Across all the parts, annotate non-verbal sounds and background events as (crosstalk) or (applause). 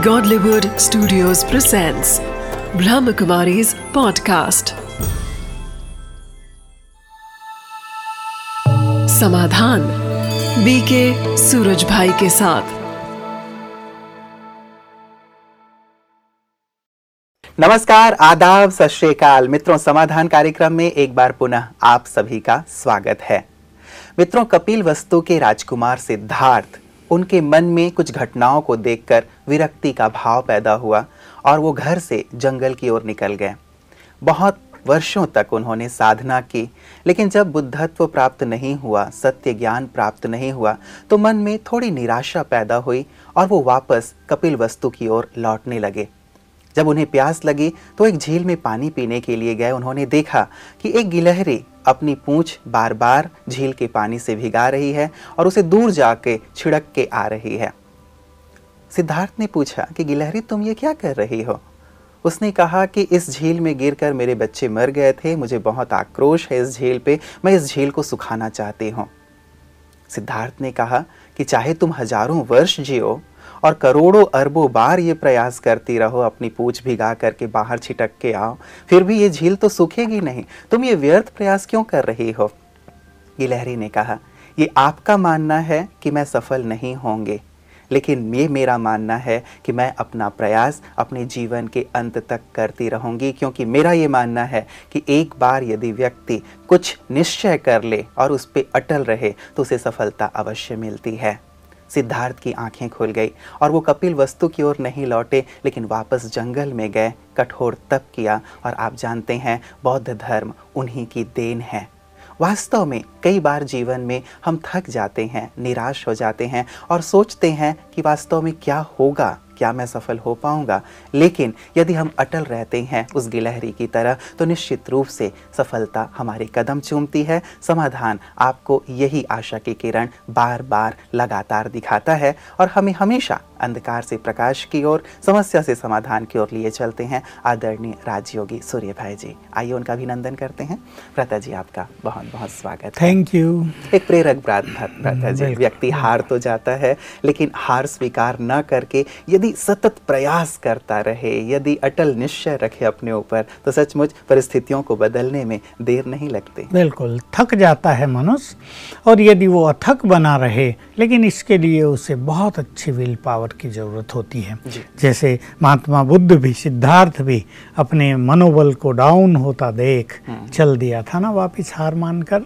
Godlywood Studios presents Brahmakumari's podcast. Samadhan BK Suraj Bhai के साथ। नमस्कार, आदाब, सत मित्रों, समाधान कार्यक्रम में एक बार पुनः आप सभी का स्वागत है। मित्रों, कपिल वस्तु के राजकुमार सिद्धार्थ उनके मन में कुछ घटनाओं को देखकर विरक्ति का भाव पैदा हुआ और वो घर से जंगल की ओर निकल गए। बहुत वर्षों तक उन्होंने साधना की, लेकिन जब बुद्धत्व प्राप्त नहीं हुआ, सत्य ज्ञान प्राप्त नहीं हुआ तो मन में थोड़ी निराशा पैदा हुई और वो वापस कपिल वस्तु की ओर लौटने लगे। जब उन्हें प्यास लगी तो एक झील में पानी पीने के लिए गए। उन्होंने देखा कि एक गिलहरी अपनी पूंछ बार बार झील के पानी से भिगा रही है और उसे दूर जाके छिड़क के आ रही है। सिद्धार्थ ने पूछा कि, गिलहरी, तुम ये क्या कर रही हो? उसने कहा कि, इस झील में गिरकर मेरे बच्चे मर गए थे। मुझे बहुत आक्रोश है इस झील पे। मैं इस झील को सुखाना चाहती हूँ। सिद्धार्थ ने कहा कि, चाहे तुम हज़ारों वर्ष जियो और करोड़ों अरबों बार ये प्रयास करती रहो, अपनी पूछ भिगा करके बाहर छिटक के आओ। फिर भी ये झील तो सूखेगी नहीं। तुम ये व्यर्थ प्रयास क्यों कर रही हो? गिलहरी ने कहा, ये आपका मानना है कि मैं सफल नहीं होंगे, लेकिन ये मेरा मानना है कि मैं अपना प्रयास अपने जीवन के अंत तक करती रहूँगी, क्योंकि मेरा ये मानना है कि एक बार यदि व्यक्ति कुछ निश्चय कर ले और उस पर अटल रहे तो उसे सफलता अवश्य मिलती है। सिद्धार्थ की आँखें खुल गई और वो कपिल वस्तु की ओर नहीं लौटे, लेकिन वापस जंगल में गए, कठोर तप किया और आप जानते हैं बौद्ध धर्म उन्हीं की देन है। वास्तव में कई बार जीवन में हम थक जाते हैं, निराश हो जाते हैं और सोचते हैं कि वास्तव में क्या होगा। क्या मैं सफल हो पाऊँगा? लेकिन यदि हम अटल रहते हैं उस गिलहरी की तरह तो निश्चित रूप से सफलता हमारे कदम चूमती है। समाधान आपको यही आशा की किरण बार बार लगातार दिखाता है और हमें हमेशा अंधकार से प्रकाश की ओर समस्या से समाधान की ओर लिए चलते हैं आदरणीय राजयोगी सूर्य भाई जी। आइए उनका अभिनंदन करते हैं। प्रता जी आपका बहुत बहुत स्वागत थैंक यू एक प्रेरक बात प्रता जी व्यक्ति हार तो जाता है लेकिन हार स्वीकार न करके यदि सतत प्रयास करता रहे यदि अटल निश्चय रखे अपने ऊपर तो सचमुच परिस्थितियों को बदलने में देर नहीं लगती। बिल्कुल थक जाता है मनुष्य और यदि वो अथक बना रहे लेकिन इसके लिए उसे बहुत अच्छी विल पावर की ज़रूरत होती है। जैसे महात्मा बुद्ध भी सिद्धार्थ भी अपने मनोबल को डाउन होता देख हम्म। चल दिया था ना वापिस हार मानकर।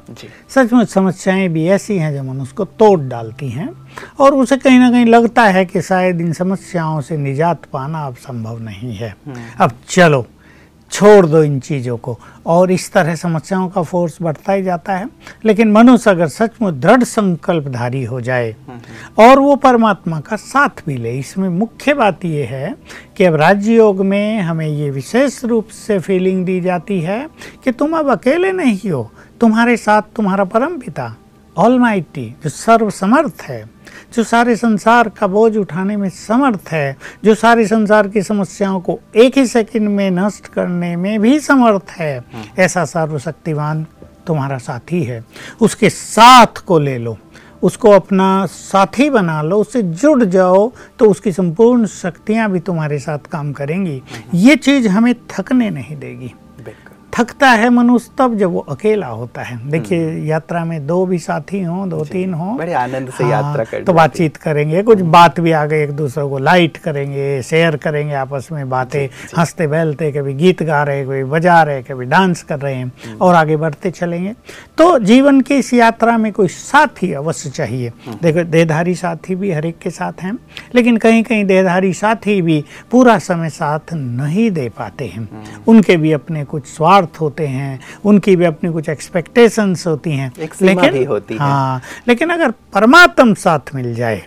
सचमुच समस्याएँ भी ऐसी हैं जो मनुष्य को तोड़ डालती हैं और उसे कहीं ना कहीं लगता है कि शायद इन समस्याओं से निजात पाना अब संभव नहीं है। हम्म। अब चलो छोड़ दो इन चीज़ों को। और इस तरह समस्याओं का फोर्स बढ़ता ही जाता है। लेकिन मनुष्य अगर सचमुच दृढ़ संकल्पधारी हो जाए, और वो परमात्मा का साथ भी ले, इसमें मुख्य बात ये है कि अब राज्य योग में हमें ये विशेष रूप से फीलिंग दी जाती है कि तुम अब अकेले नहीं हो। तुम्हारे साथ तुम्हारा परम पिता ऑल जो सर्वसमर्थ है जो सारे संसार का बोझ उठाने में समर्थ है, जो सारे संसार की समस्याओं को एक ही सेकंड में नष्ट करने में भी समर्थ है। ऐसा सर्वशक्तिवान तुम्हारा साथी है उसके साथ को ले लो, उसको अपना साथी बना लो, उससे जुड़ जाओ तो उसकी संपूर्ण शक्तियाँ भी तुम्हारे साथ काम करेंगी। ये चीज़ हमें थकने नहीं देगी थकता है मनुष्य तब जब वो अकेला होता है। देखिए हम्म। यात्रा में दो भी साथी हों दो तीन हों बड़े आनंद से हाँ, यात्रा कर तो बातचीत करेंगे कुछ हम्म। बात भी आ गई एक दूसरे को लाइट करेंगे शेयर करेंगे आपस में बातें हँसते बहलते कभी गीत गा रहे कभी बजा रहे कभी डांस कर रहे हैं हम्म। और आगे बढ़ते चलेंगे। तो जीवन की इस यात्रा में कोई साथी अवश्य चाहिए। देखो देहधारी साथी भी हर एक के साथ हैं लेकिन कहीं कहीं देहधारी साथी भी पूरा समय साथ नहीं दे पाते हैं। उनके भी अपने कुछ स्वार्थ स्वार्थ होते हैं उनकी भी अपनी कुछ एक्सपेक्टेशंस होती हैं। लेकिन भी होती हाँ। है। लेकिन अगर परमात्म साथ मिल जाए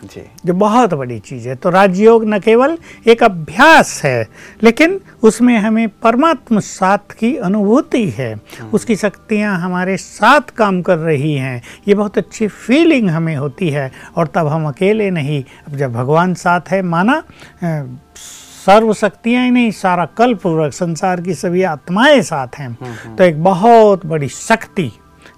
जो। बहुत बड़ी चीज़ है तो राजयोग न केवल एक अभ्यास है लेकिन उसमें हमें परमात्म साथ की अनुभूति है। हम्म। उसकी शक्तियाँ हमारे साथ काम कर रही हैं। ये बहुत अच्छी फीलिंग हमें होती है और तब हम अकेले नहीं। अब जब भगवान साथ है माना सर्व शक्तियाँ ही नहीं सारा कल्प वर्ग संसार की सभी आत्माएँ साथ हैं हम्म, हम्म। तो एक बहुत बड़ी शक्ति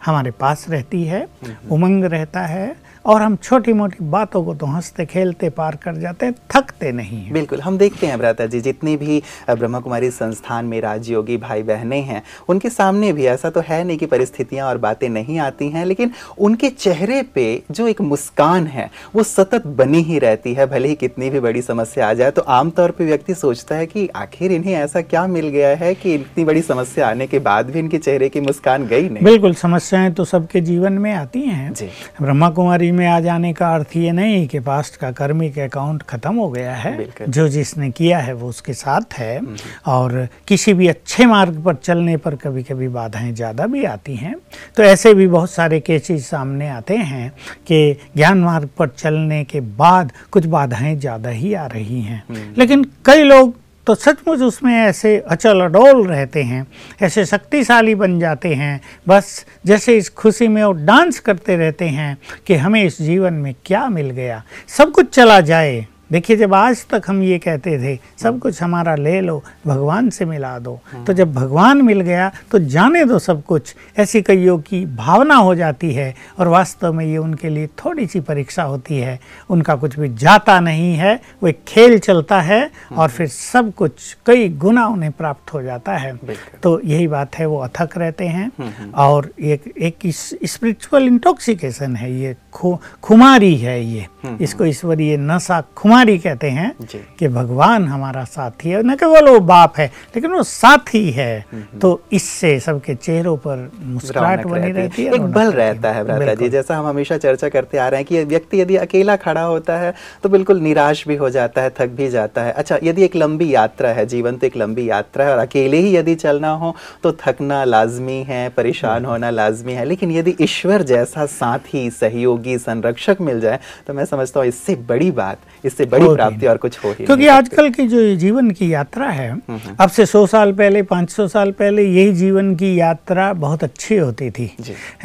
हमारे पास रहती है हम्म, उमंग रहता है और हम छोटी मोटी बातों को तो हँसते खेलते पार कर जाते हैं थकते नहीं हैं। बिल्कुल हम देखते हैं भ्राता जी जितनी भी ब्रह्मा कुमारी संस्थान में राजयोगी भाई बहनें हैं उनके सामने भी ऐसा तो है नहीं कि परिस्थितियाँ और बातें नहीं आती हैं लेकिन उनके चेहरे पे जो एक मुस्कान है वो सतत बनी ही रहती है भले ही कितनी भी बड़ी समस्या आ जाए। तो आमतौर पर व्यक्ति सोचता है कि आखिर इन्हें ऐसा क्या मिल गया है कि इतनी बड़ी समस्या आने के बाद भी इनके चेहरे की मुस्कान गई नहीं? बिल्कुल समस्याएँ तो सबके जीवन में आती हैं। जी। ब्रह्मा कुमारी में आ जाने का अर्थ ये नहीं कि पास्ट का कर्मिक अकाउंट खत्म हो गया है। जो जिसने किया है वो उसके साथ है। और किसी भी अच्छे मार्ग पर चलने पर कभी कभी बाधाएँ ज़्यादा भी आती हैं। तो ऐसे भी बहुत सारे केसेस सामने आते हैं कि ज्ञान मार्ग पर चलने के बाद कुछ बाधाएँ ज़्यादा ही आ रही हैं। लेकिन कई लोग तो सचमुच उसमें ऐसे अचल अडोल रहते हैं, ऐसे शक्तिशाली बन जाते हैं। बस जैसे इस खुशी में वो डांस करते रहते हैं कि हमें इस जीवन में क्या मिल गया। सब कुछ चला जाए। देखिए जब आज तक हम ये कहते थे सब कुछ हमारा ले लो भगवान से मिला दो। तो जब भगवान मिल गया तो जाने दो सब कुछ। ऐसी कईयों की भावना हो जाती है और वास्तव में ये उनके लिए थोड़ी सी परीक्षा होती है। उनका कुछ भी जाता नहीं है वो एक खेल चलता है और फिर सब कुछ कई गुना उन्हें प्राप्त हो जाता है। तो यही बात है वो अथक रहते हैं। और एक एक स्पिरिचुअल इंटॉक्सिकेशन है ये खु, खुमारी है ये। इसको ईश्वरीय नशा खुमारी कहते हैं कि भगवान हमारा साथी है। न केवल वो बाप है लेकिन वो साथी है। तो इससे सबके चेहरों पर मुस्कुराहट बनी रहती है। एक बल रहता है। भ्राता जी। जैसा हम हमेशा चर्चा करते आ रहे हैं कि व्यक्ति यदि अकेला खड़ा होता है तो बिल्कुल निराश भी हो जाता है थक भी जाता है। अच्छा यदि एक लंबी यात्रा है जीवन तो एक लंबी यात्रा है और अकेले ही यदि चलना हो तो थकना लाजमी है परेशान होना लाजमी है। लेकिन यदि ईश्वर जैसा साथी सहयोगी संरक्षक मिल जाए तो मैं समझता हूँ इससे बड़ी बात इससे बड़ी प्राप्ति और कुछ हो ही क्योंकि आजकल की जो जीवन की यात्रा है अब से सौ साल पहले पाँच सौ साल पहले यही जीवन की यात्रा बहुत अच्छी होती थी।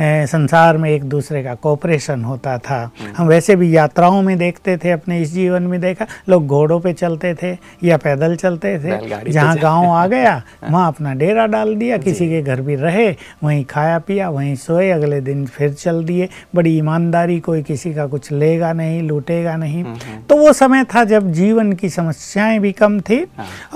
संसार में एक दूसरे का कोऑपरेशन होता था। हम वैसे भी यात्राओं में देखते थे अपने इस जीवन में देखा लोग घोड़ों पे चलते थे या पैदल चलते थे। जहाँ गाँव आ गया (laughs) वहाँ अपना डेरा डाल दिया किसी के घर भी रहे वहीं खाया पिया वहीं सोए अगले दिन फिर चल दिए। बड़ी ईमानदारी कोई किसी का कुछ लेगा नहीं। लूटेगा नहीं। तो वो समय था जब जीवन की समस्याएँ भी कम थी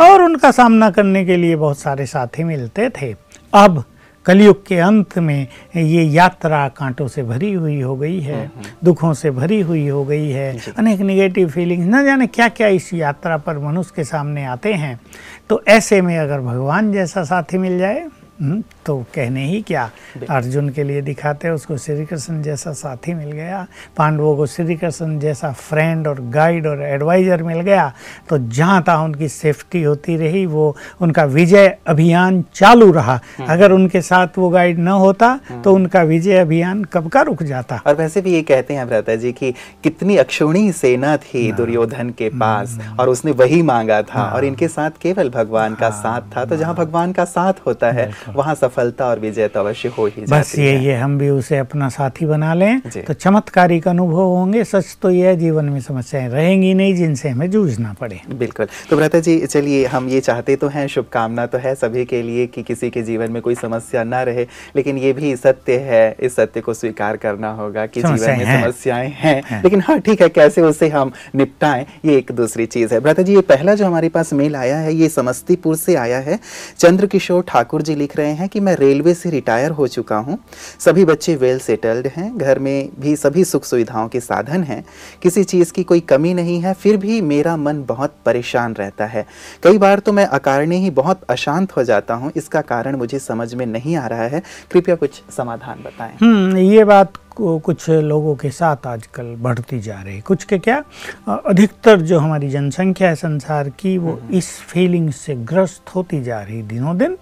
और उनका सामना करने के लिए बहुत सारे साथी मिलते थे। अब कलयुग के अंत में ये यात्रा कांटों से भरी हुई हो गई है दुखों से भरी हुई हो गई है। अनेक निगेटिव फीलिंग्स न जाने क्या क्या इस यात्रा पर मनुष्य के सामने आते हैं। तो ऐसे में अगर भगवान जैसा साथी मिल जाए हम्म, तो कहने ही क्या अर्जुन के लिए दिखाते उसको श्री कृष्ण जैसा साथी मिल गया पांडवों को श्री कृष्ण जैसा फ्रेंड और गाइड और एडवाइजर मिल गया तो जहाँ तहाँ उनकी सेफ्टी होती रही वो उनका विजय अभियान चालू रहा। अगर उनके साथ वो गाइड न होता तो उनका विजय अभियान कब का रुक जाता? और वैसे भी ये कहते हैं भ्राता जी कि कितनी अक्षुणी सेना थी दुर्योधन के पास और उसने वही मांगा था और इनके साथ केवल भगवान का साथ था तो जहाँ भगवान का साथ होता है वहाँ सफलता और विजय तो अवश्य हो ही बस ये है। ये हम भी उसे अपना साथी बना लें। तो चमत्कारिक अनुभव होंगे सच तो यह जीवन में समस्याएँ रहेंगी नहीं जिनसे हमें जूझना पड़े। बिल्कुल। तो भ्राता जी चलिए हम ये चाहते तो हैं शुभकामना तो है सभी के लिए कि किसी के जीवन में कोई समस्या ना रहे लेकिन ये भी सत्य है इस सत्य को स्वीकार करना होगा कि जीवन में हैं। समस्याएँ हैं। हैं। लेकिन हाँ ठीक है कैसे उसे हम निपटाएँ ये एक दूसरी चीज़ है। भ्राता जी ये पहला जो हमारे पास मेल आया है ये समस्तीपुर से आया है। चंद्र किशोर ठाकुर जी लिख रहे हैं कि मैं रेलवे से रिटायर हो चुका हूँ। सभी बच्चे वेल सेटल्ड हैं। घर में भी सभी सुख सुविधाओं के साधन हैं। किसी चीज़ की कोई कमी नहीं है, फिर भी मेरा मन बहुत परेशान रहता है। कई बार तो मैं अकारणे ही बहुत अशांत हो जाता हूँ। इसका कारण मुझे समझ में नहीं आ रहा है। कृपया कुछ समाधान बताएँ। हम्म ये बात को कुछ लोगों के साथ आजकल बढ़ती जा रही है। कुछ के क्या? अधिकतर जो हमारी जनसंख्या है संसार की वो इस फीलिंग से ग्रस्त होती जा रही दिनों दिन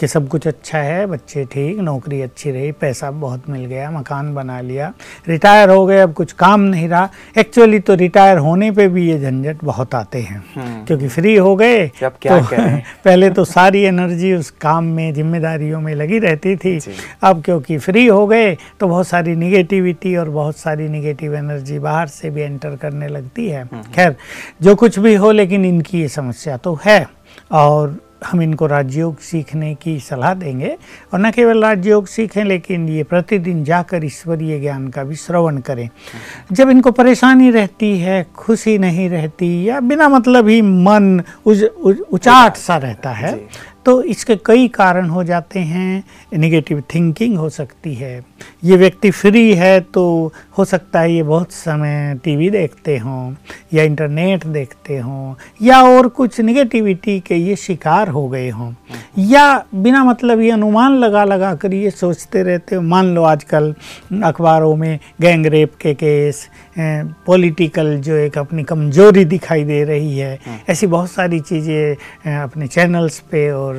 कि सब कुछ अच्छा है बच्चे ठीक नौकरी अच्छी रही पैसा बहुत मिल गया मकान बना लिया रिटायर हो गए अब कुछ काम नहीं रहा। एक्चुअली तो रिटायर होने पे भी ये झंझट बहुत आते हैं क्योंकि फ्री हो गए तो (laughs) पहले तो सारी एनर्जी उस काम में जिम्मेदारियों में लगी रहती थी। अब क्योंकि फ्री हो गए तो बहुत सारी निगेटिविटी और बहुत सारी निगेटिव एनर्जी बाहर से भी एंटर करने लगती है। खैर जो कुछ भी हो लेकिन इनकी ये समस्या तो है और हम इनको राजयोग सीखने की सलाह देंगे और न केवल राजयोग सीखें लेकिन ये प्रतिदिन जाकर ईश्वरीय ज्ञान का भी श्रवण करें। जब इनको परेशानी रहती है खुशी नहीं रहती या बिना मतलब ही मन उज, उज, उचाट सा रहता है तो इसके कई कारण हो जाते हैं। निगेटिव थिंकिंग हो सकती है। ये व्यक्ति फ्री है तो हो सकता है ये बहुत समय टीवी देखते हों या इंटरनेट देखते हों या और कुछ निगेटिविटी के ये शिकार हो गए हों। या बिना मतलब ये अनुमान लगा लगा कर ये सोचते रहते हो। मान लो आजकल अखबारों में गैंग रेप के केस पॉलिटिकल जो एक अपनी कमज़ोरी दिखाई दे रही है ऐसी बहुत सारी चीज़ें अपने चैनल्स पे और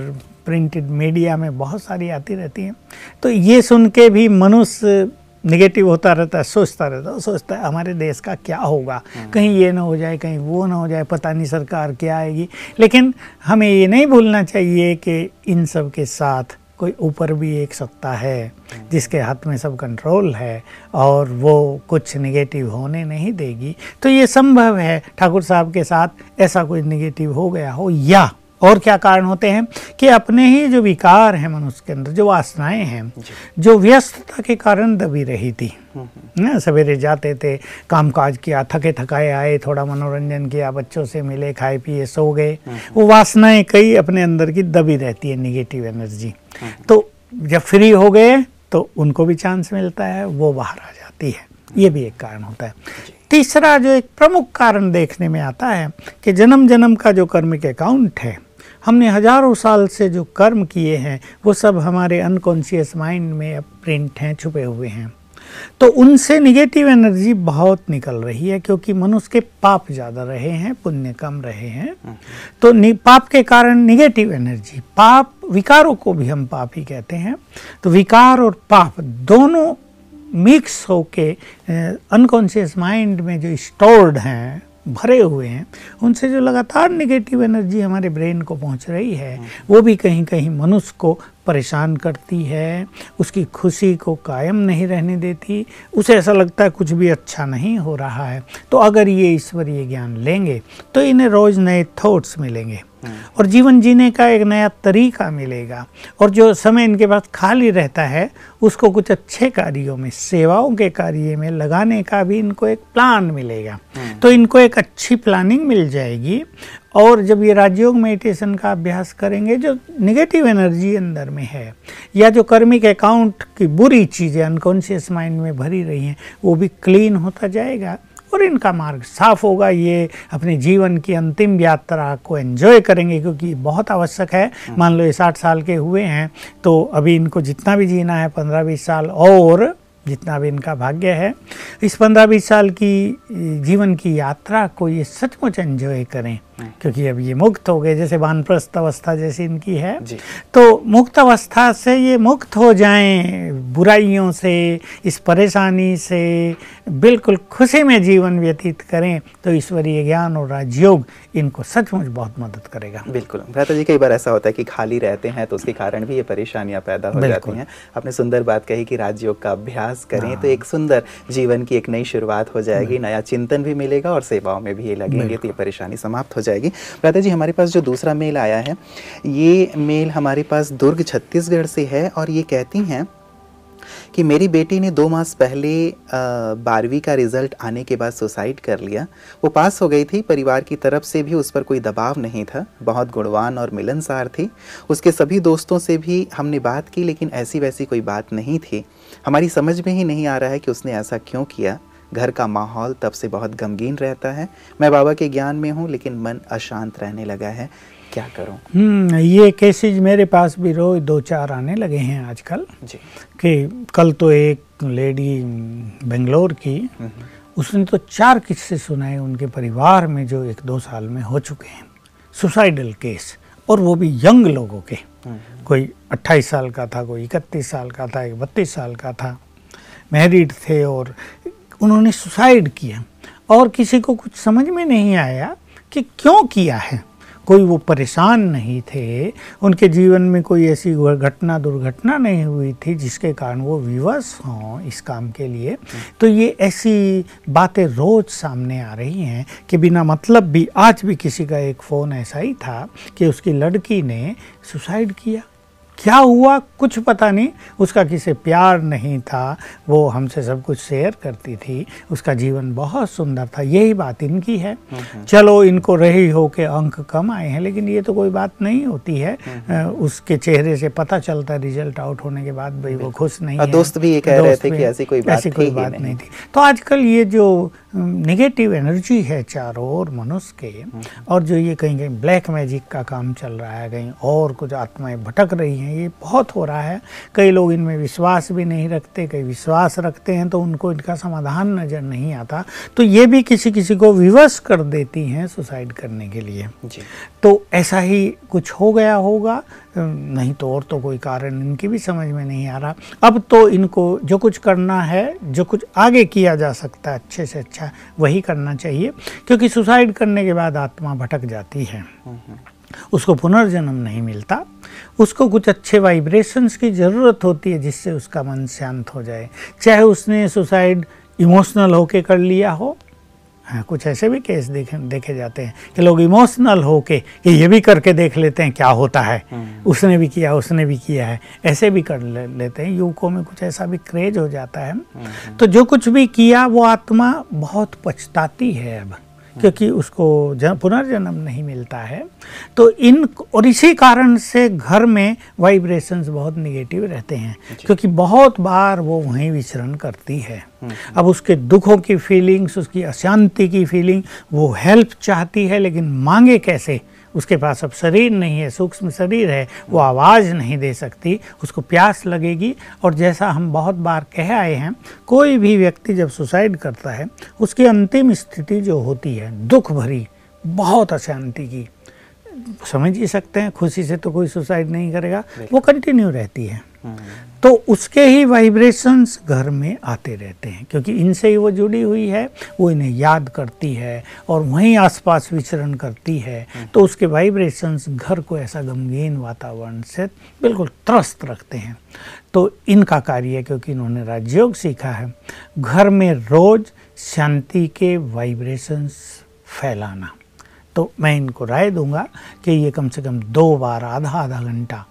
प्रिंटेड मीडिया में बहुत सारी आती रहती हैं। तो ये सुन के भी मनुष्य निगेटिव होता रहता है सोचता रहता है सोचता है हमारे देश का क्या होगा? कहीं ये ना हो जाए कहीं वो ना हो जाए पता नहीं सरकार क्या आएगी। लेकिन हमें ये नहीं भूलना चाहिए कि इन सब के साथ कोई ऊपर भी एक सत्ता है, जिसके हाथ में सब कंट्रोल है और वो कुछ निगेटिव होने नहीं देगी तो ये संभव है ठाकुर साहब के साथ ऐसा कुछ निगेटिव हो गया हो या और क्या कारण होते हैं? कि अपने ही जो विकार हैं मनुष्य के अंदर जो वासनाएँ हैं जो। व्यस्तता के कारण दबी रही थी। हम्म, हम्म। ना सवेरे जाते थे कामकाज किया थके थकाए आए थोड़ा मनोरंजन किया बच्चों से मिले खाए पिए सो गए। हम्म, वो वासनाएँ कई अपने अंदर की दबी रहती है निगेटिव एनर्जी तो जब फ्री हो गए तो उनको भी चांस मिलता है वो बाहर आ जाती है। ये भी एक कारण होता है। तीसरा जो एक प्रमुख कारण देखने में आता है कि जन्म जन्म का जो कर्मिक अकाउंट है हमने हज़ारों साल से जो कर्म किए हैं, वो सब हमारे अनकॉन्शियस माइंड में अब प्रिंट हैं, छुपे हुए हैं। तो उनसे निगेटिव एनर्जी बहुत निकल रही है, क्योंकि मनुष्य के पाप ज़्यादा रहे हैं, पुण्य कम रहे हैं। तो पाप के कारण निगेटिव एनर्जी पाप, विकारों को भी हम पाप ही कहते हैं। तो विकार और पाप दोनों मिक्स होके अनकॉन्शियस माइंड में जो स्टोर्ड हैं भरे हुए हैं, उनसे जो लगातार निगेटिव एनर्जी हमारे ब्रेन को पहुँच रही है, वो भी कहीं कहीं मनुष्य को परेशान करती है उसकी खुशी को कायम नहीं रहने देती उसे ऐसा लगता है कुछ भी अच्छा नहीं हो रहा है। तो अगर ये ईश्वरीय ज्ञान लेंगे तो इन्हें रोज़ नए थॉट्स मिलेंगे। और जीवन जीने का एक नया तरीका मिलेगा। और जो समय इनके पास खाली रहता है उसको कुछ अच्छे कार्यों में सेवाओं के कार्य में लगाने का भी इनको एक प्लान मिलेगा। हम्म। तो इनको एक अच्छी प्लानिंग मिल जाएगी। और जब ये राजयोग मेडिटेशन का अभ्यास करेंगे जो निगेटिव एनर्जी अंदर में है या जो कर्मिक अकाउंट की बुरी चीज़ें अनकॉन्शियस माइंड में भरी रही हैं वो भी क्लीन होता जाएगा और इनका मार्ग साफ़ होगा ये अपने जीवन की अंतिम यात्रा को एंजॉय करेंगे क्योंकि बहुत आवश्यक है हाँ। मान लो ये साठ साल के हुए हैं तो अभी इनको जितना भी जीना है पंद्रह बीस साल और जितना भी इनका भाग्य है। इस पंद्रह बीस साल की जीवन की यात्रा को ये सचमुच एंजॉय करें क्योंकि अब ये मुक्त हो गए जैसे वानप्रस्थ अवस्था जैसी इनकी है। तो मुक्त अवस्था से ये मुक्त हो जाएँ बुराइयों से इस परेशानी से बिल्कुल खुशी में जीवन व्यतीत करें तो ईश्वरीय ज्ञान और राजयोग इनको सचमुच बहुत मदद करेगा। बिल्कुल। भ्राता जी कई बार ऐसा होता है कि खाली रहते हैं तो उसके कारण भी ये परेशानियाँ पैदा हो जाती हैं। आपने सुंदर बात कही कि राजयोग का अभ्यास करें तो हाँ। एक सुंदर जीवन की एक नई शुरुआत हो जाएगी नया चिंतन भी मिलेगा और सेवाओं में भी ये लगेंगे तो ये परेशानी समाप्त हो जाएगी। प्राता जी हमारे पास जो दूसरा मेल आया है ये मेल हमारे पास दुर्ग छत्तीसगढ़ से है और ये कहती हैं कि मेरी बेटी ने दो मास पहले बारहवीं का रिज़ल्ट आने के बाद सुसाइड कर लिया। वो पास हो गई थी, परिवार की तरफ़ से भी उस पर कोई दबाव नहीं था। बहुत गुणवान और मिलनसार थी। उसके सभी दोस्तों से भी हमने बात की, लेकिन ऐसी वैसी कोई बात नहीं थी। हमारी समझ में ही नहीं आ रहा है कि उसने ऐसा क्यों किया। घर का माहौल तब से बहुत गमगीन रहता है। मैं बाबा के ज्ञान में हूँ, लेकिन मन अशांत रहने लगा है। क्या करूँ? हम्म, ये केसेज मेरे पास भी रोज दो चार आने लगे हैं आजकल जी। कि कल तो एक लेडी बेंगलोर की। हम्म, हम्म। उसने तो चार किस्से सुनाए उनके परिवार में जो एक दो साल में हो चुके हैं। सुसाइडल केस और वो भी यंग लोगों के। कोई 28 साल का था कोई इकतीस साल का था एक बत्तीस साल का था। मैरिड थे और उन्होंने सुसाइड किया। और किसी को कुछ समझ में नहीं आया कि क्यों किया है। कोई वो परेशान नहीं थे, उनके जीवन में कोई ऐसी घटना, दुर्घटना नहीं हुई थी जिसके कारण वो विवश हों इस काम के लिए। तो ये ऐसी बातें रोज़ सामने आ रही हैं कि बिना मतलब भी आज भी किसी का एक फ़ोन ऐसा ही था कि उसकी लड़की ने सुसाइड किया। क्या हुआ? कुछ पता नहीं। उसका किसे प्यार नहीं था वो हमसे सब कुछ शेयर करती थी। उसका जीवन बहुत सुंदर था। यही बात इनकी है। चलो इनको रही हो के अंक कम आए हैं लेकिन ये तो कोई बात नहीं होती है। नहीं। उसके चेहरे से पता चलता है रिज़ल्ट आउट होने के बाद भाई वो खुश नहीं है। दोस्त भी ये कह रहे थे कि ऐसी कोई बात, ऐसी कोई बात नहीं। थी। तो आजकल ये जो निगेटिव एनर्जी है चारों ओर मनुष्य के और जो ये कहीं कहीं ब्लैक मैजिक का काम चल रहा है कहीं और कुछ आत्माएँ भटक रही हैं ये बहुत हो रहा है। कई लोग इनमें विश्वास भी नहीं रखते कई विश्वास रखते हैं तो उनको इनका समाधान नज़र नहीं आता। तो ये भी किसी किसी को विवश कर देती हैं सुसाइड करने के लिए। जी। तो ऐसा ही कुछ हो गया होगा। नहीं तो और तो कोई कारण इनकी भी समझ में नहीं आ रहा। अब तो इनको जो कुछ करना है जो कुछ आगे किया जा सकता है अच्छे से अच्छा वही करना चाहिए क्योंकि सुसाइड करने के बाद आत्मा भटक जाती है। उसको पुनर्जन्म नहीं मिलता। उसको कुछ अच्छे वाइब्रेशंस की ज़रूरत होती है जिससे उसका मन शांत हो जाए। चाहे उसने सुसाइड इमोशनल होके कर लिया हो हाँ कुछ ऐसे भी केस देखे देखे जाते हैं कि लोग इमोशनल हो के कि ये भी करके देख लेते हैं क्या होता है। हम्म। उसने भी किया उसने भी किया है। ऐसे भी कर ले, लेते हैं। युवकों में कुछ ऐसा भी क्रेज हो जाता है। हम्म। तो जो कुछ भी किया वो आत्मा बहुत पछताती है अब। क्योंकि उसको पुनर्जन्म नहीं मिलता है। तो इन और इसी कारण से घर में वाइब्रेशंस बहुत निगेटिव रहते हैं। क्योंकि बहुत बार वो वहीं विचरण करती है। हम्म। अब उसके दुखों की फीलिंग्स उसकी अशांति की फीलिंग वो हेल्प चाहती है लेकिन मांगे कैसे? उसके पास अब शरीर नहीं है सूक्ष्म शरीर है वो आवाज़ नहीं दे सकती उसको प्यास लगेगी। और जैसा हम बहुत बार कह आए हैं कोई भी व्यक्ति जब सुसाइड करता है उसकी अंतिम स्थिति जो होती है दुख भरी बहुत अशांति की। समझ ही सकते हैं खुशी से तो कोई सुसाइड नहीं करेगा वो कंटिन्यू रहती है। तो उसके ही वाइब्रेशंस घर में आते रहते हैं, क्योंकि इनसे ही वो जुड़ी हुई है, वो इन्हें याद करती है और वहीं आसपास विचरण करती है। तो उसके वाइब्रेशंस घर को ऐसा गमगीन वातावरण से बिल्कुल त्रस्त रखते हैं। तो इनका कार्य है, क्योंकि इन्होंने राजयोग सीखा है, घर में रोज शांति के वाइब्रेशंस फैलाना। तो मैं इनको राय दूँगा कि ये कम से कम दो बार आधा आधा घंटा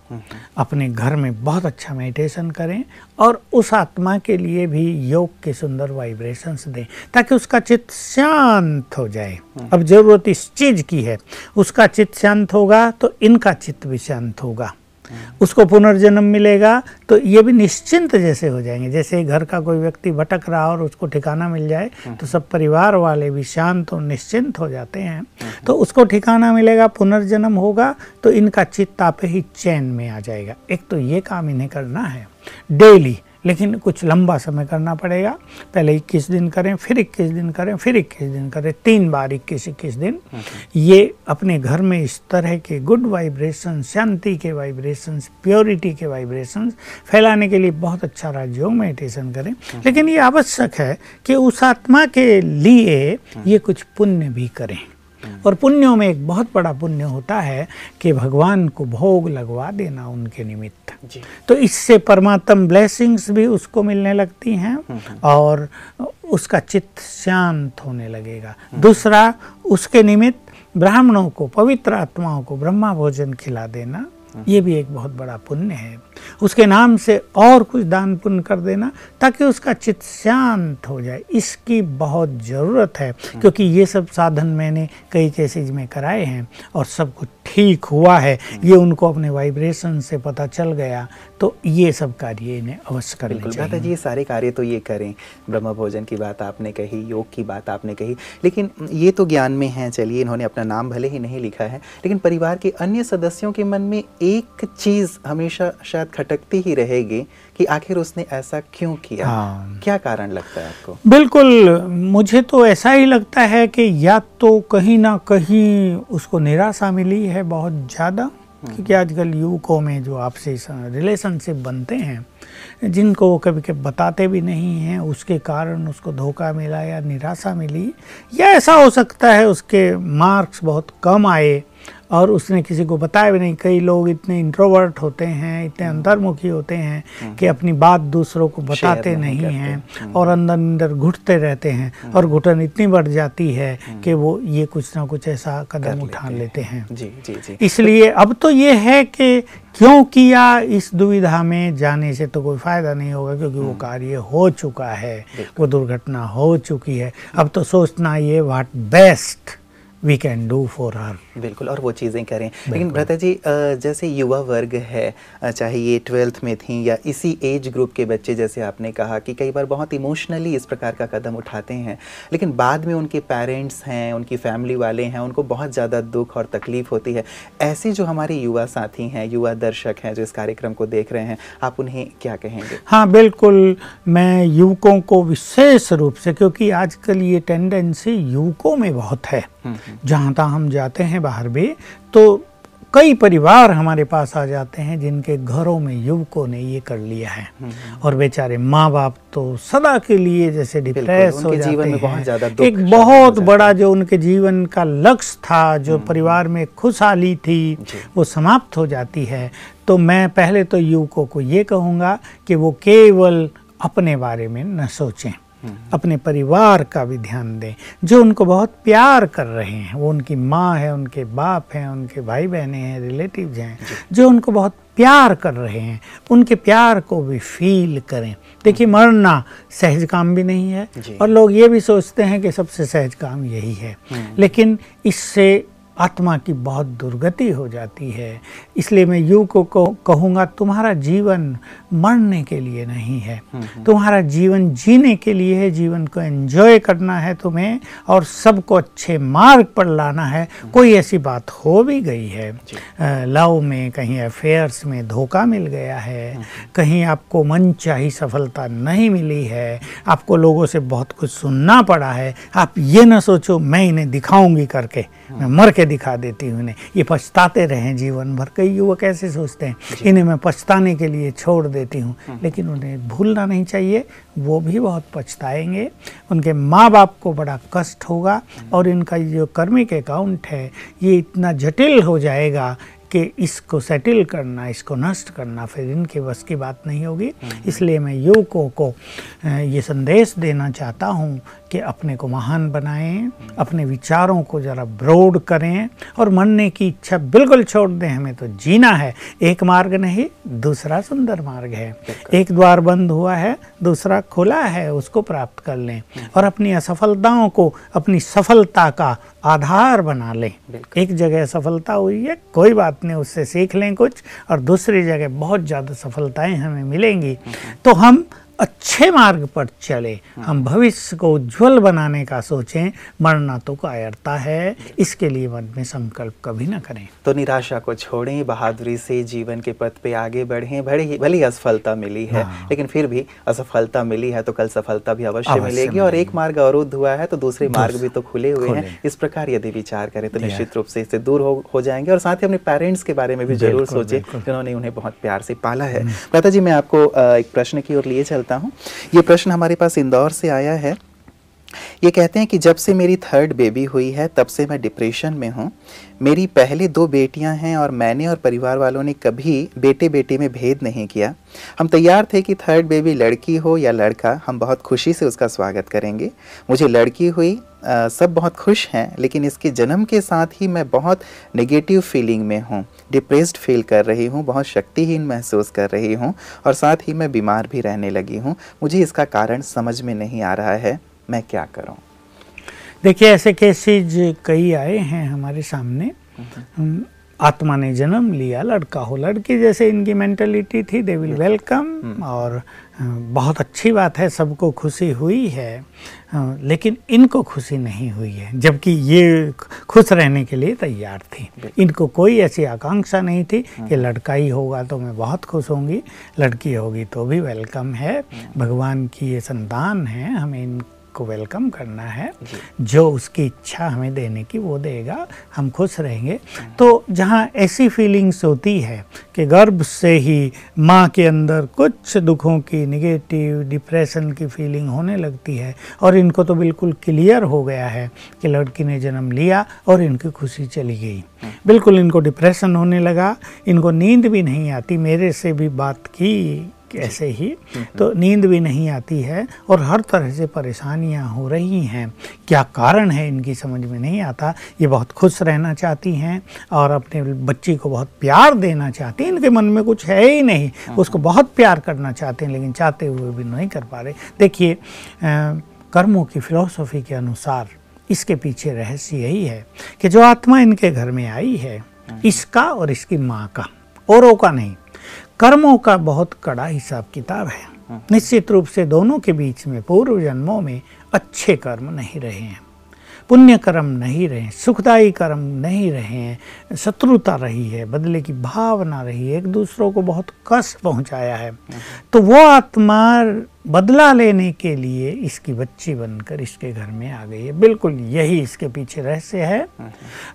अपने घर में बहुत अच्छा मेडिटेशन करें और उस आत्मा के लिए भी योग के सुंदर वाइब्रेशंस दें ताकि उसका चित्त शांत हो जाए। अब ज़रूरत इस चीज़ की है उसका चित्त शांत होगा तो इनका चित्त भी शांत होगा। उसको पुनर्जन्म मिलेगा तो ये भी निश्चिंत जैसे हो जाएँगे। जैसे घर का कोई व्यक्ति भटक रहा और उसको ठिकाना मिल जाए तो सब परिवार वाले भी शांत और निश्चिंत हो जाते हैं। तो उसको ठिकाना मिलेगा पुनर्जन्म होगा तो इनका चित्त आप ही चैन में आ जाएगा। एक तो ये काम इन्हें करना है। डेली लेकिन कुछ लंबा समय करना पड़ेगा। पहले 21 दिन करें फिर 21 दिन करें फिर 21 दिन करें तीन बार 21 21 दिन। ये अपने घर में इस तरह के गुड वाइब्रेशन शांति के वाइब्रेशंस प्योरिटी के वाइब्रेशंस फैलाने के लिए बहुत अच्छा राजयोग मेडिटेशन करें। लेकिन ये आवश्यक है कि उस आत्मा के लिए ये कुछ पुण्य भी करें। और पुण्यों में एक बहुत बड़ा पुण्य होता है कि भगवान को भोग लगवा देना उनके निमित्त तो इससे परमात्म ब्लेसिंग्स भी उसको मिलने लगती हैं हम्म, हम्म। और उसका चित्त शांत होने लगेगा हम्म। दूसरा उसके निमित्त ब्राह्मणों को पवित्र आत्माओं को ब्रह्मा भोजन खिला देना ये भी एक बहुत बड़ा पुण्य है। उसके नाम से और कुछ दान पुण्य कर देना ताकि उसका चित्त शांत हो जाए। इसकी बहुत ज़रूरत है क्योंकि ये सब साधन मैंने कई केसेज में कराए हैं और सब कुछ ठीक हुआ है ये उनको अपने वाइब्रेशन से पता चल गया तो ये सब कार्य इन्हें अवश्य करने चाहिए। जी ये सारे कार्य तो ये करें। ब्रह्म भोजन की बात आपने कही योग की बात आपने कही लेकिन ये तो ज्ञान में है चलिए इन्होंने अपना नाम भले ही नहीं लिखा है लेकिन परिवार के अन्य सदस्यों के मन में एक चीज़ हमेशा शायद खटकती ही रहेगी कि आखिर उसने ऐसा क्यों किया हाँ। क्या कारण लगता है आपको बिल्कुल मुझे तो ऐसा ही लगता है कि या तो कहीं ना कहीं उसको निराशा मिली है बहुत ज़्यादा हम्म। क्योंकि आजकल युवकों में जो आपसे रिलेशनशिप बनते हैं जिनको वो कभी कभी बताते भी नहीं हैं उसके कारण उसको धोखा मिला या निराशा मिली या ऐसा हो सकता है उसके मार्क्स बहुत कम आए और उसने किसी को बताया भी नहीं। कई लोग इतने इंट्रोवर्ट होते हैं इतने अंतर्मुखी होते हैं कि अपनी बात दूसरों को बताते नहीं नहीं हैं और अंदर अंदर घुटते रहते हैं और घुटन इतनी बढ़ जाती है कि वो ये कुछ ना कुछ ऐसा कदम उठा लेते हैं। जी जी जी। इसलिए अब तो ये है कि क्यों किया इस दुविधा में जाने से तो कोई फ़ायदा नहीं होगा क्योंकि वो कार्य हो चुका है वो दुर्घटना हो चुकी है। अब तो सोचना ये what best we can do for her बिल्कुल और वो चीज़ें करें। लेकिन भ्राता जी जैसे युवा वर्ग है चाहे ये ट्वेल्थ में थी या इसी एज ग्रुप के बच्चे जैसे आपने कहा कि कई बार बहुत इमोशनली इस प्रकार का कदम उठाते हैं लेकिन बाद में उनके पेरेंट्स हैं उनकी फैमिली वाले हैं उनको बहुत ज़्यादा दुख और तकलीफ़ होती है। ऐसे जो हमारे युवा साथी हैं युवा दर्शक हैं जो इस कार्यक्रम को देख रहे हैं आप उन्हें क्या कहेंगे? हाँ बिल्कुल मैं युवकों को विशेष रूप से क्योंकि आजकल ये टेंडेंसी युवकों में बहुत है। जहाँ तहाँ हम जाते हैं बाहर भी तो कई परिवार हमारे पास आ जाते हैं जिनके घरों में युवकों ने ये कर लिया है। और बेचारे माँ बाप तो सदा के लिए जैसे डिप्रेस हो जाते जीवन में हैं। बहुत ज़्यादा एक बहुत बड़ा जो उनके जीवन का लक्ष्य था जो परिवार में खुशहाली थी वो समाप्त हो जाती है। तो मैं पहले तो युवकों को ये कहूँगा कि वो केवल अपने बारे में न सोचें। अपने परिवार का भी ध्यान दें। जो उनको बहुत प्यार कर रहे हैं वो उनकी माँ है उनके बाप हैं उनके भाई बहनें हैं रिलेटिव्स हैं जो उनको बहुत प्यार कर रहे हैं उनके प्यार को भी फील करें। देखिए मरना सहज काम भी नहीं है और लोग ये भी सोचते हैं कि सबसे सहज काम यही है। लेकिन इससे आत्मा की बहुत दुर्गति हो जाती है। इसलिए मैं युवकों को कहूँगा तुम्हारा जीवन मरने के लिए नहीं है। तुम्हारा जीवन जीने के लिए है जीवन को एंजॉय करना है तुम्हें और सबको अच्छे मार्ग पर लाना है। कोई ऐसी बात हो भी गई है। लव में कहीं अफेयर्स में धोखा मिल गया है। कहीं आपको मन चाही सफलता नहीं मिली है। आपको लोगों से बहुत कुछ सुनना पड़ा है। आप ये ना सोचो मैं इन्हें दिखाऊँगी करके। मैं मर के दिखा देती हूँ इन्हें। ये पछताते रहें जीवन भर। कई युवक ऐसे सोचते हैं इन्हें मैं पछताने के लिए छोड़ देती हूँ। लेकिन उन्हें भूलना नहीं चाहिए वो भी बहुत पछताएँगे। उनके माँ बाप को बड़ा कष्ट होगा और इनका ये जो कर्मिक अकाउंट है ये इतना जटिल हो जाएगा कि इसको सेटल करना इसको नष्ट करना फिर इनके बस की बात नहीं होगी। इसलिए मैं युवकों को ये संदेश देना चाहता हूँ कि अपने को महान बनाएँ अपने विचारों को ज़रा ब्रॉड करें और मरने की इच्छा बिल्कुल छोड़ दें। हमें तो जीना है। एक मार्ग नहीं दूसरा सुंदर मार्ग है। एक द्वार बंद हुआ है दूसरा खुला है उसको प्राप्त कर लें और अपनी असफलताओं को अपनी सफलता का आधार बना लें। एक जगह सफलता हुई है कोई बात नहीं उससे सीख लें कुछ और दूसरी जगह बहुत ज़्यादा सफलताएँ हमें मिलेंगी। तो हम अच्छे मार्ग पर चले। हम भविष्य को उज्जवल बनाने का सोचें मरना तो कायरता है। इसके लिए मन में संकल्प कभी ना करें। तो निराशा को छोड़ें बहादुरी से जीवन के पथ पे आगे बढ़ें। भले ही भले असफलता मिली है लेकिन फिर भी असफलता मिली है तो कल सफलता भी अवश्य मिलेगी और एक मार्ग अवरुद्ध हुआ है तो दूसरे मार्ग भी तो खुले हुए हैं। इस प्रकार यदि विचार करें तो निश्चित रूप से इससे दूर हो, हो जाएँगे। और साथ ही अपने पेरेंट्स के बारे में भी ज़रूर सोचें जिन्होंने उन्हें बहुत प्यार से पाला है। माता जी मैं आपको एक प्रश्न की ओर लिए चलता हूँ। ये प्रश्न हमारे पास इंदौर से आया है। ये कहते हैं कि जब से मेरी थर्ड बेबी हुई है तब से मैं डिप्रेशन में हूँ। मेरी पहले दो बेटियाँ हैं और मैंने और परिवार वालों ने कभी बेटे बेटे में भेद नहीं किया। हम तैयार थे कि थर्ड बेबी लड़की हो या लड़का हम बहुत खुशी से उसका स्वागत करेंगे। मुझे लड़की हुई अ, सब बहुत खुश हैं लेकिन इसके जन्म के साथ ही मैं बहुत नेगेटिव फीलिंग में हूँ। डिप्रेस्ड फील कर रही हूँ बहुत शक्तिहीन महसूस कर रही हूँ और साथ ही मैं बीमार भी रहने लगी हूँ। मुझे इसका कारण समझ में नहीं आ रहा है। मैं क्या करूँ? देखिए ऐसे केसेज कई आए हैं हमारे सामने। आत्मा ने जन्म लिया लड़का हो लड़की जैसे इनकी मेंटेलिटी थी दे विल वेलकम और बहुत अच्छी बात है सबको खुशी हुई है। लेकिन इनको खुशी नहीं हुई है जबकि ये खुश रहने के लिए तैयार थी। इनको कोई ऐसी आकांक्षा नहीं थी कि लड़का ही होगा तो मैं बहुत खुश होंगी लड़की होगी तो भी वेलकम है। भगवान की ये संतान है हमें इन को वेलकम करना है। जो। उसकी इच्छा हमें देने की वो देगा। हम खुश रहेंगे। तो जहाँ ऐसी फीलिंग्स होती है कि गर्भ से ही माँ के अंदर कुछ दुखों की निगेटिव डिप्रेशन की फीलिंग होने लगती है और इनको तो बिल्कुल क्लियर हो गया है कि लड़की ने जन्म लिया और इनकी खुशी चली गई। बिल्कुल इनको डिप्रेशन होने लगा। इनको नींद भी नहीं आती। मेरे से भी बात की। ऐसे ही तो नींद भी नहीं आती है और हर तरह से परेशानियाँ हो रही हैं। क्या कारण है इनकी समझ में नहीं आता। ये बहुत खुश रहना चाहती हैं और अपने बच्ची को बहुत प्यार देना चाहती हैं। इनके मन में कुछ है ही नहीं। उसको बहुत प्यार करना चाहते हैं लेकिन चाहते हुए भी नहीं कर पा रहे। देखिए कर्मों की फिलोसफी के अनुसार इसके पीछे रहस्य यही है कि जो आत्मा इनके घर में आई है इसका और इसकी माँ का औरों का नहीं। कर्मों का बहुत कड़ा हिसाब किताब है। निश्चित रूप से दोनों के बीच में पूर्व जन्मों में अच्छे कर्म नहीं रहे हैं। पुण्य कर्म नहीं रहे, सुखदायी कर्म नहीं रहे हैं शत्रुता रही है, बदले की भावना रही है, एक दूसरों को बहुत कष्ट पहुँचाया है। तो वो आत्मा बदला लेने के लिए इसकी बच्ची बनकर इसके घर में आ गई है। बिल्कुल यही इसके पीछे रहस्य है।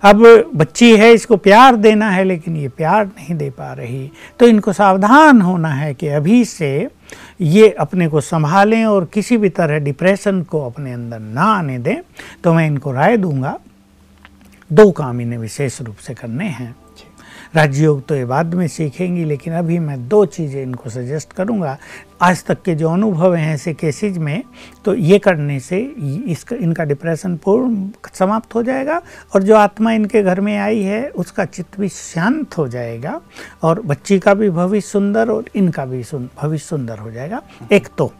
अब बच्ची है, इसको प्यार देना है, लेकिन ये प्यार नहीं दे पा रही। तो इनको सावधान होना है कि अभी से ये अपने को संभालें और किसी भी तरह डिप्रेशन को अपने अंदर ना आने दें तो मैं इनको राय दूँगा। दो काम इन्हें विशेष रूप से करने हैं। राजयोग तो ये बाद में सीखेंगी, लेकिन अभी मैं दो चीज़ें इनको सजेस्ट करूँगा। आज तक के जो अनुभव हैं ऐसे केसेज में तो ये करने से इसका, इनका डिप्रेशन पूर्ण समाप्त हो जाएगा और जो आत्मा इनके घर में आई है, उसका चित्त भी शांत हो जाएगा और बच्ची का भी भविष्य सुंदर और इनका भी भविष्य सुंदर हो जाएगा। एक तो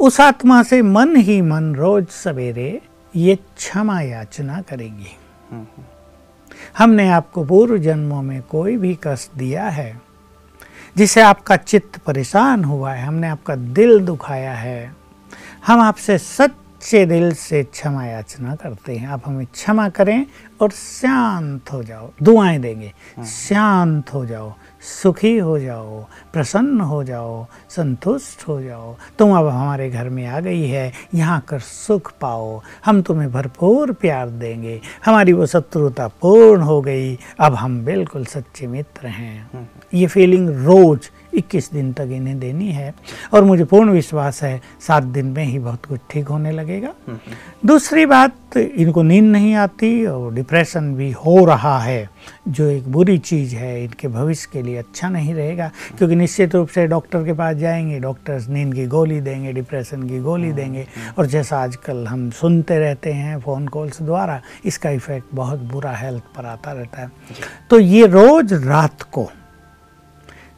उस आत्मा से मन ही मन रोज सवेरे ये क्षमा याचना करेंगी। हमने आपको पूर्व जन्मों में कोई भी कष्ट दिया है, जिसे आपका चित्त परेशान हुआ है, हमने आपका दिल दुखाया है, हम आपसे सच्चे दिल से क्षमा याचना करते हैं। आप हमें क्षमा करें और शांत हो जाओ। दुआएँ देंगे। हाँ। शांत हो जाओ सुखी हो जाओ प्रसन्न हो जाओ संतुष्ट हो जाओ। तुम अब हमारे घर में आ गई है। यहाँ कर सुख पाओ। हम तुम्हें भरपूर प्यार देंगे। हमारी वो शत्रुता पूर्ण हो गई। अब हम बिल्कुल सच्चे मित्र हैं। ये फीलिंग रोज़ 21 दिन तक इन्हें देनी है। और मुझे पूर्ण विश्वास है सात दिन में ही बहुत कुछ ठीक होने लगेगा। दूसरी बात इनको नींद नहीं आती और डिप्रेशन भी हो रहा है। जो एक बुरी चीज़ है इनके भविष्य के लिए अच्छा नहीं रहेगा। क्योंकि निश्चित रूप से डॉक्टर के पास जाएँगे डॉक्टर्स नींद की गोली देंगे डिप्रेशन की गोली देंगे। और जैसा आजकल हम सुनते रहते हैं फ़ोन कॉल्स द्वारा इसका इफ़ेक्ट बहुत बुरा हेल्थ पर आता रहता है। तो ये रोज़ रात को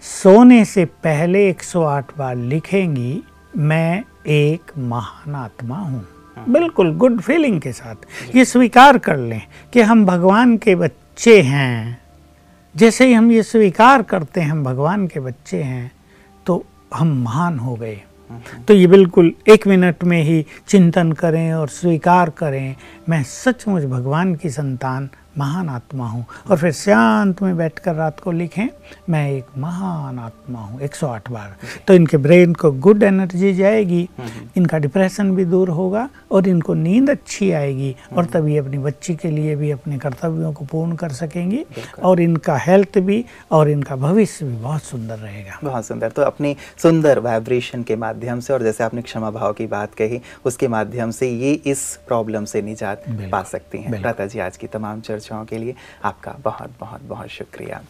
सोने से पहले 108 बार लिखेंगी मैं एक महान आत्मा हूँ। हाँ। बिल्कुल गुड फीलिंग के साथ। ये स्वीकार कर लें कि हम भगवान के बच्चे हैं। जैसे ही हम ये स्वीकार करते हैं हम भगवान के बच्चे हैं तो हम महान हो गए। हाँ। तो ये बिल्कुल एक मिनट में ही चिंतन करें और स्वीकार करें। मैं सचमुच भगवान की संतान महान आत्मा हूँ। और फिर शांत में बैठकर रात को लिखें मैं एक महान आत्मा हूँ 108 बार। तो इनके ब्रेन को गुड एनर्जी जाएगी इनका डिप्रेशन भी दूर होगा और इनको नींद अच्छी आएगी और तभी अपनी बच्ची के लिए भी अपने कर्तव्यों को पूर्ण कर सकेंगी और इनका हेल्थ भी और इनका भविष्य भी बहुत सुंदर रहेगा। बहुत सुंदर। तो अपनी सुंदर वाइब्रेशन के माध्यम से और जैसे आपने क्षमा भाव की बात कही उसके माध्यम से ये इस प्रॉब्लम से निजात पा सकती हैं। प्राता जी आज की तमाम चर्चा चर्चाओं के लिए आपका बहुत बहुत बहुत शुक्रिया।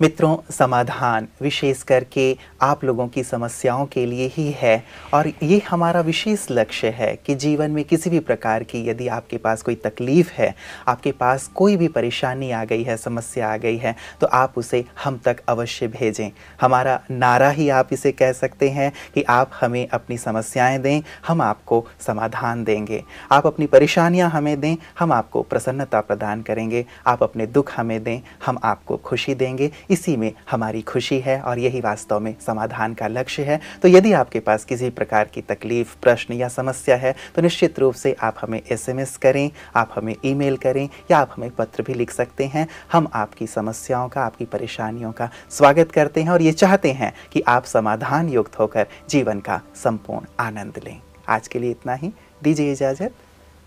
मित्रों, समाधान विशेष करके आप लोगों की समस्याओं के लिए ही है। और ये हमारा विशेष लक्ष्य है कि जीवन में किसी भी प्रकार की यदि आपके पास कोई तकलीफ़ है, आपके पास कोई भी परेशानी आ गई है, समस्या आ गई है तो आप उसे हम तक अवश्य भेजें। हमारा नारा ही आप इसे कह सकते हैं कि आप हमें अपनी समस्याएँ दें, हम आपको समाधान देंगे। आप अपनी परेशानियाँ हमें दें, हम आपको प्रसन्नता प्रदान करेंगे। आप अपने दुख हमें दें, हम आपको खुशी देंगे। इसी में हमारी खुशी है और यही वास्तव में समाधान का लक्ष्य है। तो यदि आपके पास किसी प्रकार की तकलीफ़, प्रश्न या समस्या है तो निश्चित रूप से आप हमें एसएमएस करें, आप हमें ईमेल करें या आप हमें पत्र भी लिख सकते हैं। हम आपकी समस्याओं का, आपकी परेशानियों का स्वागत करते हैं और ये चाहते हैं कि आप समाधान युक्त होकर जीवन का संपूर्ण आनंद लें। आज के लिए इतना ही। दीजिए इजाज़त।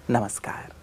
नमस्कार।